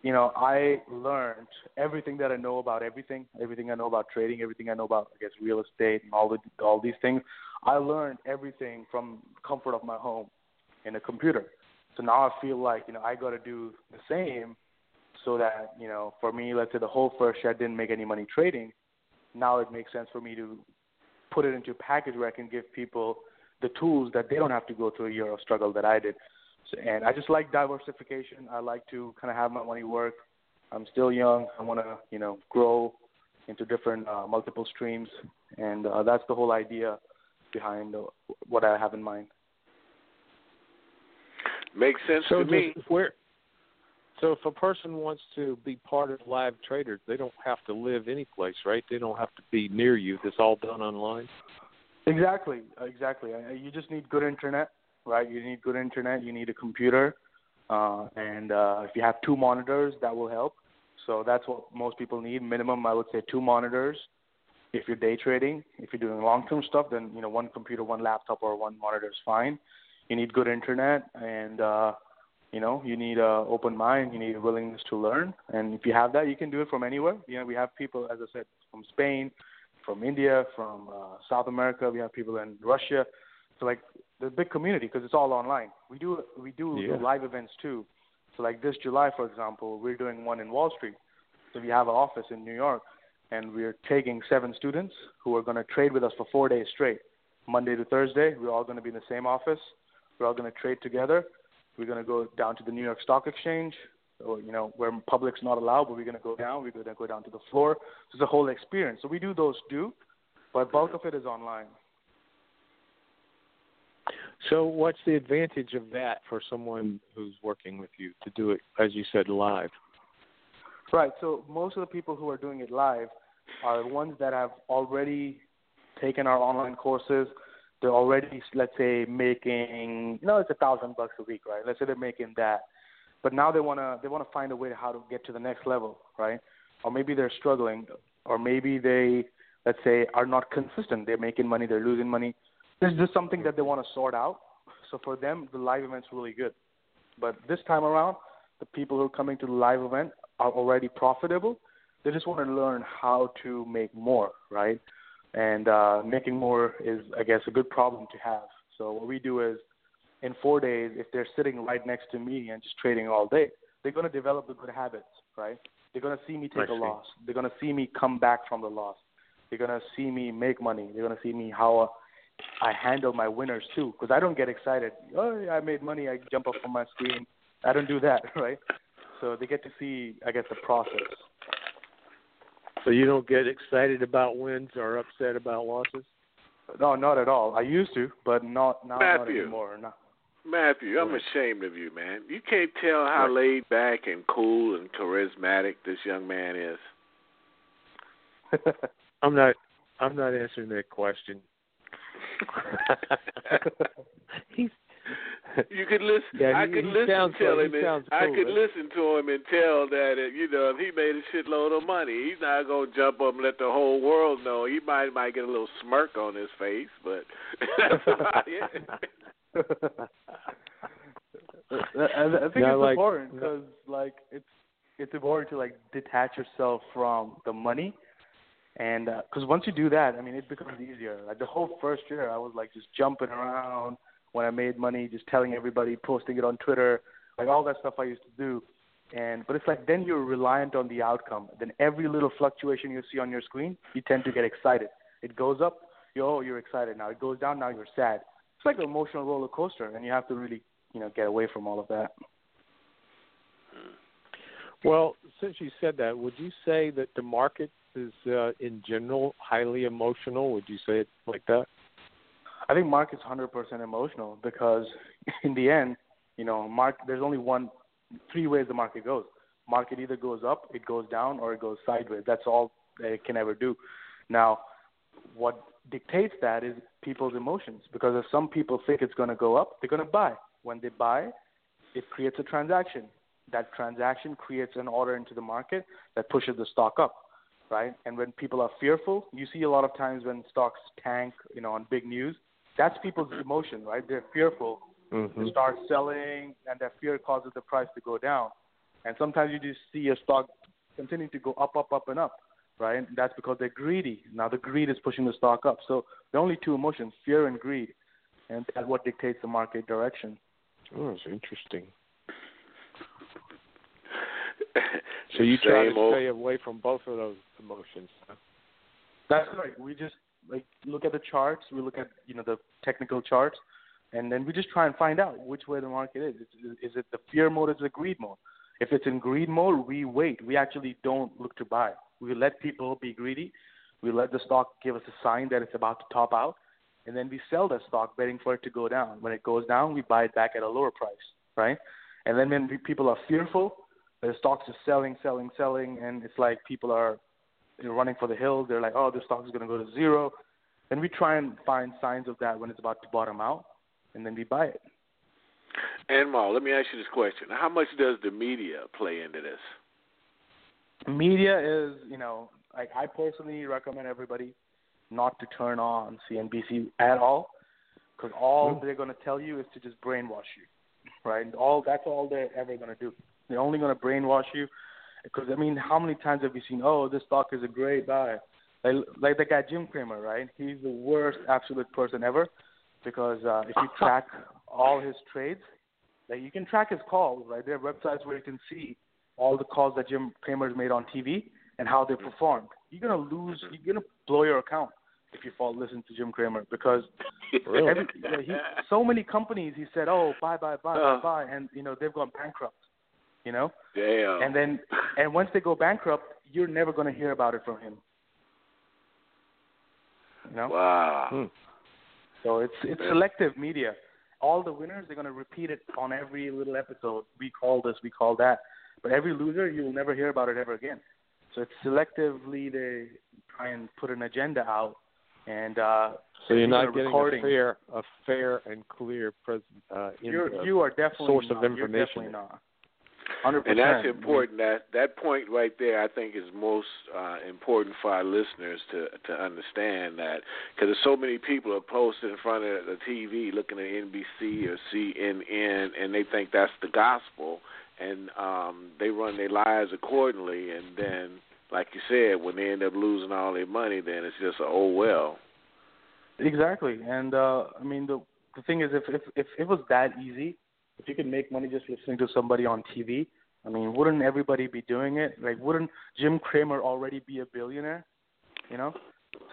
you know, I learned everything that I know about everything, everything I know about trading, everything I know about, I guess, real estate and all the all these things. I learned everything from comfort of my home in a computer. So now I feel like you know I got to do the same, so that you know for me, let's say the whole first year I didn't make any money trading. Now it makes sense for me to put it into a package where I can give people the tools that they don't have to go through a year of struggle that I did. So, and I just like diversification. I like to kind of have my money work. I'm still young. I want to, you know, grow into different uh, multiple streams, and uh, that's the whole idea behind uh, what I have in mind. Makes sense so to me. Where, so if a person wants to be part of live traders, they don't have to live any place, right? They don't have to be near you. This all done online. Exactly, exactly. You just need good internet, right? You need good internet. You need a computer, uh, and uh, if you have two monitors, that will help. So that's what most people need. Minimum, I would say, two monitors. If you're day trading, if you're doing long-term stuff, then you know one computer, one laptop, or one monitor is fine. You need good internet, and uh, you know you need a open mind. You need a willingness to learn, and if you have that, you can do it from anywhere. You know, we have people, as I said, from Spain, from India, from uh, South America. We have people in Russia. So like the big community because it's all online. We do we do, yeah. do live events too. So like this July, for example, we're doing one in Wall Street. So we have an office in New York, and we're taking seven students who are going to trade with us for four days straight, Monday to Thursday. We're all going to be in the same office. We're all going to trade together. We're going to go down to the New York Stock Exchange, or you know where public's not allowed, but we're going to go down. We're going to go down to the floor. So it's a whole experience. So we do those too, but bulk of it is online. So, what's the advantage of that for someone who's working with you to do it, as you said, live? Right. So, most of the people who are doing it live are ones that have already taken our online courses. They're already, let's say, making, you know, it's a thousand bucks a week, right? Let's say they're making that, but now they wanna they wanna find a way to how to get to the next level, right? Or maybe they're struggling, or maybe they, let's say, are not consistent. They're making money, they're losing money there's just something that they want to sort out. So for them, the live event's really good. But this time around, the people who are coming to the live event are already profitable. They just want to learn how to make more, right? And uh, making more is, I guess, a good problem to have. So what we do is, in four days, if they're sitting right next to me and just trading all day, they're going to develop the good habits, right? They're going to see me take a loss. They're going to see me come back from the loss. They're going to see me make money. They're going to see me how uh, I handle my winners too, because I don't get excited. Oh, I made money. I jump up from my screen. I don't do that, right? So they get to see, I guess, the process. So you don't get excited about wins or upset about losses? No, not at all. I used to, but not now Matthew, not anymore. No. Matthew, I'm ashamed of you, man. You can't tell how laid back and cool and charismatic this young man is. I'm not. I'm not answering that question. He's. You could listen. Yeah, I could listen sounds, to him. and, cool, I could right? listen to him and tell that uh, you know if he made a shitload of money, he's not gonna jump up and let the whole world know. He might might get a little smirk on his face, but that's about it. I, I think it's like, important because like it's it's important to like detach yourself from the money and because uh, once you do that, I mean, it becomes easier. Like the whole first year, I was like just jumping around when I made money, just telling everybody, posting it on Twitter, like all that stuff I used to do. And but it's like then you're reliant on the outcome. Then every little fluctuation you see on your screen, you tend to get excited. It goes up, you oh you're excited now. It goes down, now you're sad. It's like an emotional roller coaster, and you have to really you know get away from all of that. Well, since you said that, would you say that the market is uh, in general highly emotional? Would you say it like that? I think market's 100% emotional because in the end, you know, mark there's only one three ways the market goes. Market either goes up, it goes down, or it goes sideways. That's all it can ever do. Now, what dictates that is people's emotions because if some people think it's going to go up, they're going to buy. When they buy, it creates a transaction. That transaction creates an order into the market that pushes the stock up right? And when people are fearful, you see a lot of times when stocks tank, you know, on big news, that's people's emotion, right? They're fearful. Mm-hmm. They start selling, and that fear causes the price to go down. And sometimes you just see a stock continue to go up, up, up, and up, right? And that's because they're greedy. Now the greed is pushing the stock up. So the only two emotions: fear and greed, and that's what dictates the market direction. Oh, that's interesting. so you try to stay away from both of those emotions. That's right. We just like look at the charts. We look at you know the technical charts, and then we just try and find out which way the market is. Is, is it the fear mode? Is it greed mode? If it's in greed mode, we wait. We actually don't look to buy. We let people be greedy. We let the stock give us a sign that it's about to top out, and then we sell the stock, betting for it to go down. When it goes down, we buy it back at a lower price, right? And then when people are fearful, the stocks are selling, selling, selling, and it's like people are running for the hills. They're like, oh, this stock is going to go to zero. Then we try and find signs of that when it's about to bottom out, and then we buy it. And Ma, let me ask you this question: How much does the media play into this? Media is, you know, like I personally recommend everybody not to turn on CNBC at all, because all mm-hmm. they're going to tell you is to just brainwash you, right? And All that's all they're ever going to do. They're only going to brainwash you, because I mean, how many times have you seen? Oh, this stock is a great buy. Like like the guy Jim Cramer, right? He's the worst absolute person ever, because uh, if you track all his trades, like you can track his calls, right? There are websites where you can see all the calls that Jim Cramer's made on TV and how they performed. You're gonna lose. You're gonna blow your account if you fall listen to Jim Cramer because really? every, he, so many companies he said, oh buy buy buy uh, buy buy, and you know they've gone bankrupt. You know. Damn. And then and once they go bankrupt, you're never gonna hear about it from him. You know. Wow. Hmm. So it's it's selective media. All the winners they're gonna repeat it on every little episode. We call this, we call that. But every loser, you'll never hear about it ever again. So it's selectively they try and put an agenda out, and uh, so you're not getting recording. a fair, a fair and clear present. Uh, you're, you are definitely source not, of information. You're definitely not. 100%. And that's important. That that point right there, I think, is most uh, important for our listeners to to understand that because there's so many people are posted in front of the TV, looking at NBC or CNN, and they think that's the gospel, and um, they run their lives accordingly. And then, like you said, when they end up losing all their money, then it's just a, oh well. Exactly, and uh, I mean the the thing is, if if if it was that easy, if you could make money just listening to somebody on TV, I mean, wouldn't everybody be doing it? Like, wouldn't Jim Cramer already be a billionaire? You know,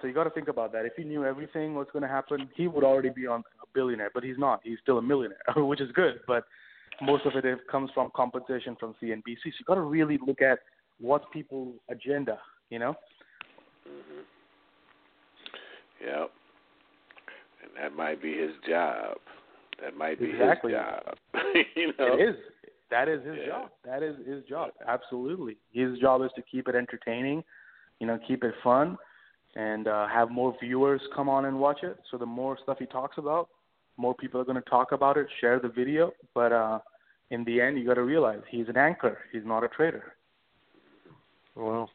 so you got to think about that. If he knew everything what's going to happen, he would already be on a billionaire, but he's not. He's still a millionaire, which is good. But most of it comes from compensation from CNBC. So you got to really look at what people's agenda. You know. Mm-hmm. Yep. And that might be his job. That might be exactly. his job. you know. It is. That is his yeah. job. That is his job. Absolutely. His job is to keep it entertaining, you know, keep it fun, and uh, have more viewers come on and watch it. So the more stuff he talks about, more people are going to talk about it, share the video. But uh, in the end, you got to realize he's an anchor. He's not a trader. Well,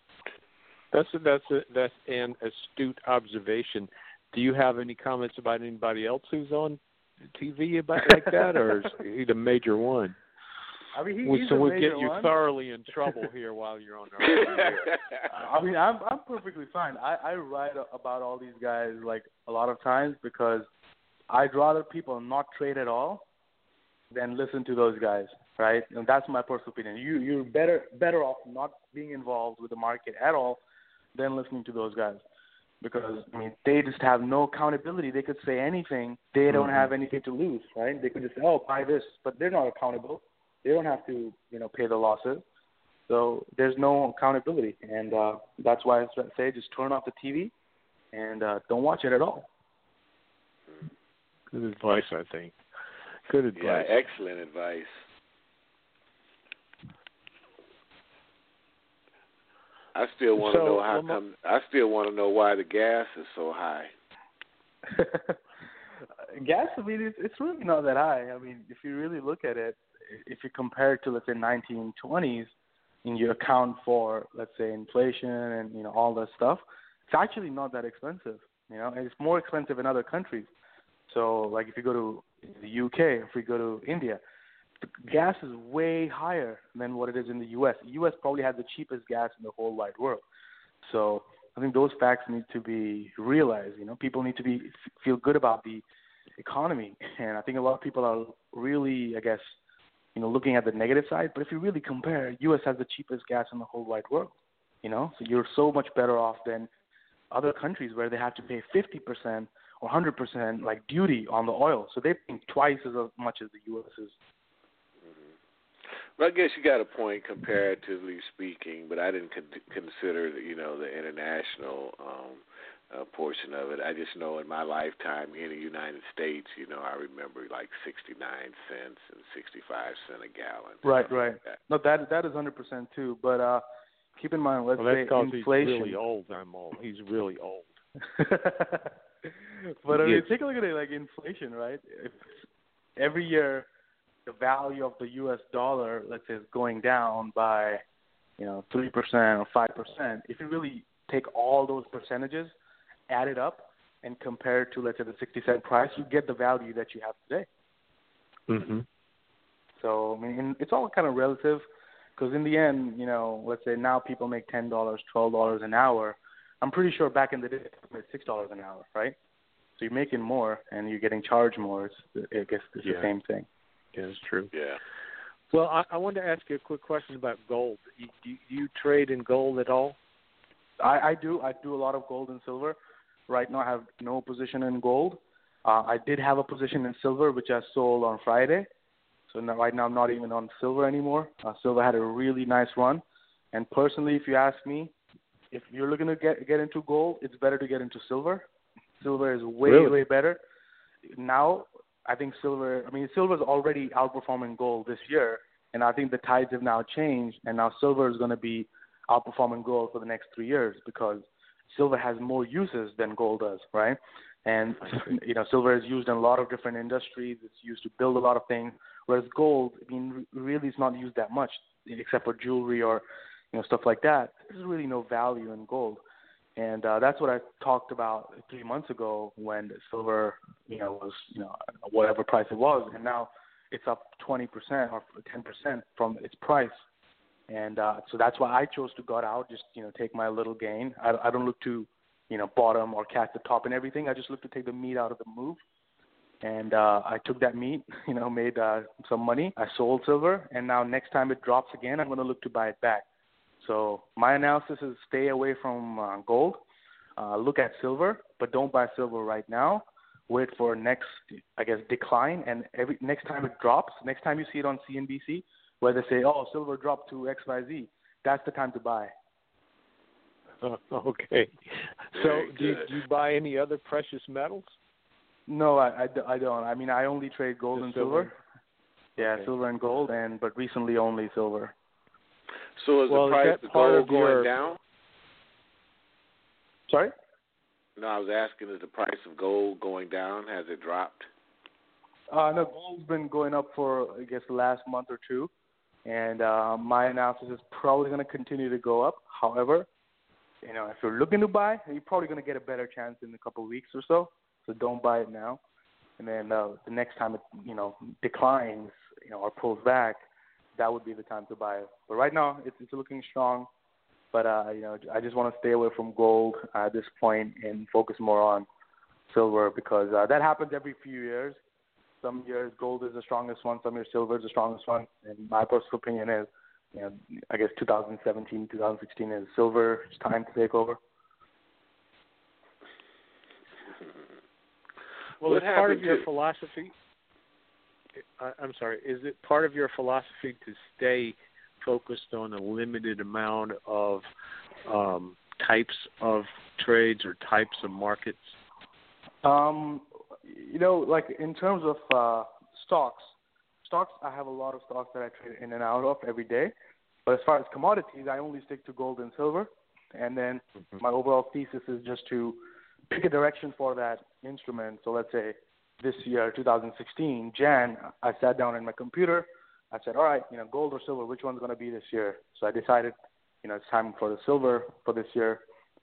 that's a, that's a, that's an astute observation. Do you have any comments about anybody else who's on TV about like that, or is he the major one? I mean, he, we, he's so we'll get you one. thoroughly in trouble here while you're on our I mean, I'm I'm perfectly fine. I I write about all these guys like a lot of times because I'd rather people not trade at all than listen to those guys, right? And that's my personal opinion. You you're better better off not being involved with the market at all than listening to those guys because I mean they just have no accountability. They could say anything. They don't mm-hmm. have anything to lose, right? They could just say, "Oh, buy this," but they're not accountable. They don't have to, you know, pay the losses. So there's no accountability, and uh, that's why I say just turn off the TV and uh, don't watch it at all. Good advice, I think. Good advice. Yeah, excellent advice. I still want to So, know how come. I still want to know why the gas is so high. Gas, I mean, it's, it's really not that high. I mean, if you really look at it, if you compare it to let's say 1920s, and you account for let's say inflation and you know all that stuff, it's actually not that expensive. You know, and it's more expensive in other countries. So, like if you go to the UK, if we go to India, the gas is way higher than what it is in the US. The US probably has the cheapest gas in the whole wide world. So, I think those facts need to be realized. You know, people need to be feel good about the economy, and I think a lot of people are really, I guess, you know, looking at the negative side. But if you really compare, U.S. has the cheapest gas in the whole wide world. You know, so you're so much better off than other countries where they have to pay 50% or 100% like duty on the oil. So they're paying twice as much as the U.S. is. Well, I guess you got a point comparatively speaking, but I didn't con- consider, you know, the international um, uh, portion of it. I just know in my lifetime in the United States, you know, I remember like 69 cents and 65 cent a gallon. Right, right. Like that. No, that that is 100% too. But uh, keep in mind, let's well, say inflation. He's really old. I'm old. He's really old. but I mean, take a look at it like inflation, right? If every year the value of the U.S. dollar, let's say, is going down by, you know, three percent or five percent, if you really take all those percentages, add it up, and compare it to let's say the sixty cent price, you get the value that you have today. Mm-hmm. So I mean, it's all kind of relative, because in the end, you know, let's say now people make ten dollars, twelve dollars an hour. I'm pretty sure back in the day, they made six dollars an hour, right? So you're making more and you're getting charged more. It's, I guess it's yeah. the same thing. Yeah, it's true. Yeah. Well, I, I wanted to ask you a quick question about gold. You, do, do you trade in gold at all? I, I do. I do a lot of gold and silver. Right now, I have no position in gold. Uh, I did have a position in silver, which I sold on Friday. So now, right now, I'm not even on silver anymore. Uh, silver had a really nice run. And personally, if you ask me, if you're looking to get get into gold, it's better to get into silver. Silver is way really? way better. Now I think silver. I mean, silver is already outperforming gold this year, and I think the tides have now changed, and now silver is going to be outperforming gold for the next three years because silver has more uses than gold does, right? And you know, silver is used in a lot of different industries. It's used to build a lot of things, whereas gold, I mean, really is not used that much, except for jewelry or you know stuff like that. There's really no value in gold and uh, that's what I talked about three months ago when silver, you know, was you know whatever price it was, and now it's up 20% or 10% from its price, and uh, so that's why I chose to go out, just you know, take my little gain. I, I don't look to, you know, bottom or catch the top and everything. I just look to take the meat out of the move, and uh, I took that meat, you know, made uh, some money. I sold silver, and now next time it drops again, I'm going to look to buy it back. So my analysis is stay away from uh, gold. Uh, look at silver, but don't buy silver right now. Wait for next, I guess, decline, and every next time it drops, next time you see it on CNBC, where they say, "Oh, silver dropped to X Y Z," that's the time to buy. Uh, okay. So, do you, do you buy any other precious metals? No, I, I, I don't. I mean, I only trade gold Just and silver. silver. Yeah, Okay. silver and gold, and but recently only silver. So is Well, the price that of gold going your- down? Sorry. No, I was asking, is the price of gold going down? Has it dropped? Uh, no, gold's been going up for I guess the last month or two, and uh, my analysis is probably going to continue to go up. However, you know, if you're looking to buy, you're probably going to get a better chance in a couple of weeks or so. So don't buy it now, and then uh, the next time it you know declines, you know, or pulls back, that would be the time to buy it. But right now, it's it's looking strong. But uh, you know, I just want to stay away from gold at this point and focus more on silver because uh, that happens every few years. Some years gold is the strongest one, some years silver is the strongest one. And my personal opinion is, you know, I guess 2017, 2016 is silver. It's time to take over. Well, it's part of your philosophy? I, I'm sorry. Is it part of your philosophy to stay focused on a limited amount of um, types of trades or types of markets? Um, you know, like in terms of uh, stocks, stocks I have a lot of stocks that I trade in and out of every day. But as far as commodities, I only stick to gold and silver. And then my overall thesis is just to pick a direction for that instrument. So let's say this year, 2016, Jan, I sat down in my computer. I said, all right, you know, gold or silver, which one's going to be this year? So I decided, you know, it's time for the silver for this year.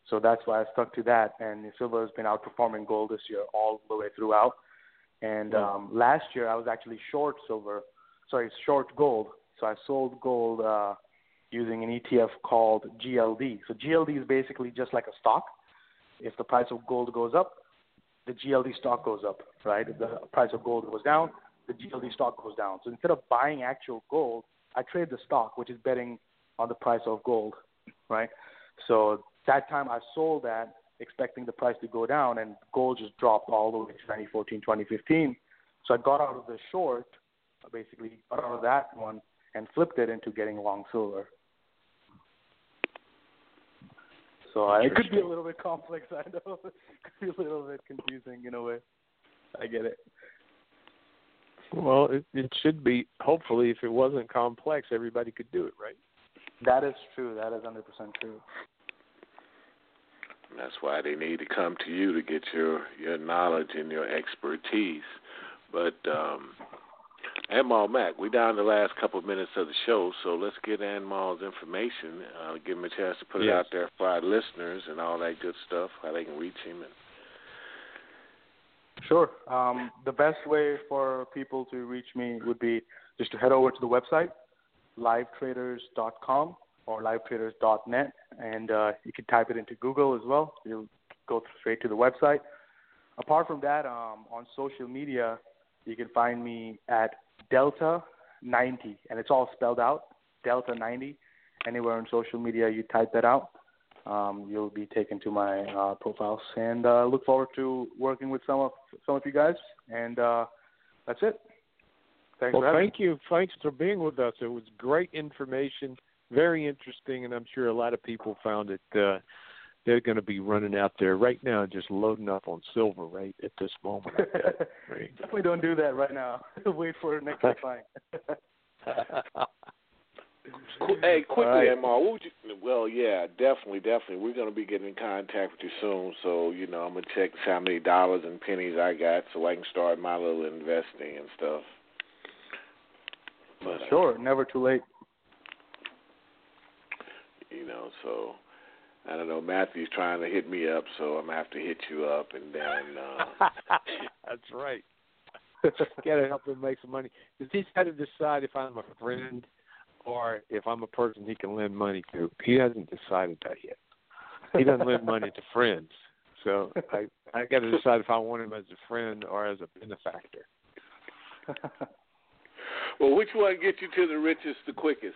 So that's why I stuck to that. And silver has been outperforming gold this year all the way throughout. And um, last year I was actually short silver, sorry, short gold. So I sold gold uh, using an ETF called GLD. So GLD is basically just like a stock. If the price of gold goes up, the GLD stock goes up, right? If the price of gold goes down, the GLD stock goes down. So instead of buying actual gold, I trade the stock, which is betting on the price of gold, right? So that time I sold that expecting the price to go down, and gold just dropped all the way to 2014, 2015. So I got out of the short, basically got out of that one and flipped it into getting long silver. So it could be a little bit complex. I know it could be a little bit confusing in a way. I get it. Well, it, it should be. Hopefully, if it wasn't complex, everybody could do it, right? That is true. That is 100% true. That's why they need to come to you to get your your knowledge and your expertise. But um, Anmol Mack, we're down the last couple of minutes of the show, so let's get Anmol's information. Uh, give him a chance to put yes. it out there for our listeners and all that good stuff, how they can reach him. And... Sure. Um, the best way for people to reach me would be just to head over to the website, livetraders.com or livetraders.net, and uh, you can type it into Google as well. You'll go straight to the website. Apart from that, um, on social media, you can find me at Delta 90, and it's all spelled out Delta 90. Anywhere on social media, you type that out, um, you'll be taken to my uh, profiles. And uh, look forward to working with some of some of you guys. And uh, that's it. Thanks well, thank me. you. Thanks for being with us. It was great information, very interesting, and I'm sure a lot of people found it. Uh, they're going to be running out there right now, just loading up on silver right at this moment. right. Definitely don't do that right now. Wait for next time. hey, quickly, right. Amar, what would you? Well, yeah, definitely, definitely. We're going to be getting in contact with you soon. So you know, I'm gonna check how many dollars and pennies I got, so I can start my little investing and stuff. But, sure, uh, never too late. You know, so I don't know. Matthew's trying to hit me up, so I'm gonna have to hit you up, and then. Uh... That's right. Got to help him make some money. Because he's got to decide if I'm a friend or if I'm a person he can lend money to. He hasn't decided that yet. He doesn't lend money to friends, so I I got to decide if I want him as a friend or as a benefactor. well, which one gets you to the richest the quickest?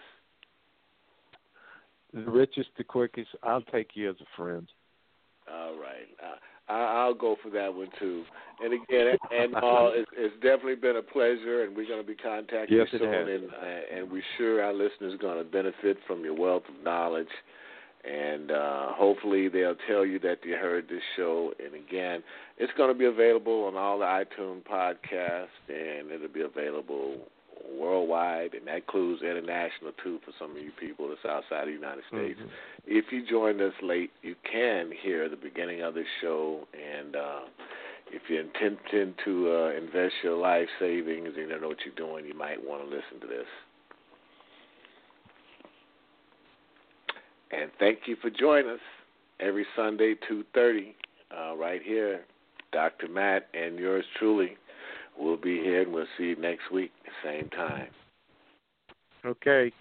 The richest, the quickest. I'll take you as a friend. All right. Uh, I'll go for that one too. And again, and uh, it's, it's definitely been a pleasure, and we're going to be contacting yes, you soon, and uh, and we're sure our listeners are going to benefit from your wealth of knowledge. And uh, hopefully they'll tell you that they heard this show. And again, it's going to be available on all the iTunes podcasts, and it'll be available worldwide, and that includes international too for some of you people that's outside of the United States. Mm-hmm. If you joined us late, you can hear the beginning of the show, and uh, if you intend to uh, invest your life savings and you don't know what you're doing, you might want to listen to this. And thank you for joining us every Sunday, 2.30, uh, right here. Dr. Matt and yours truly We'll be here and we'll see you next week, same time. Okay.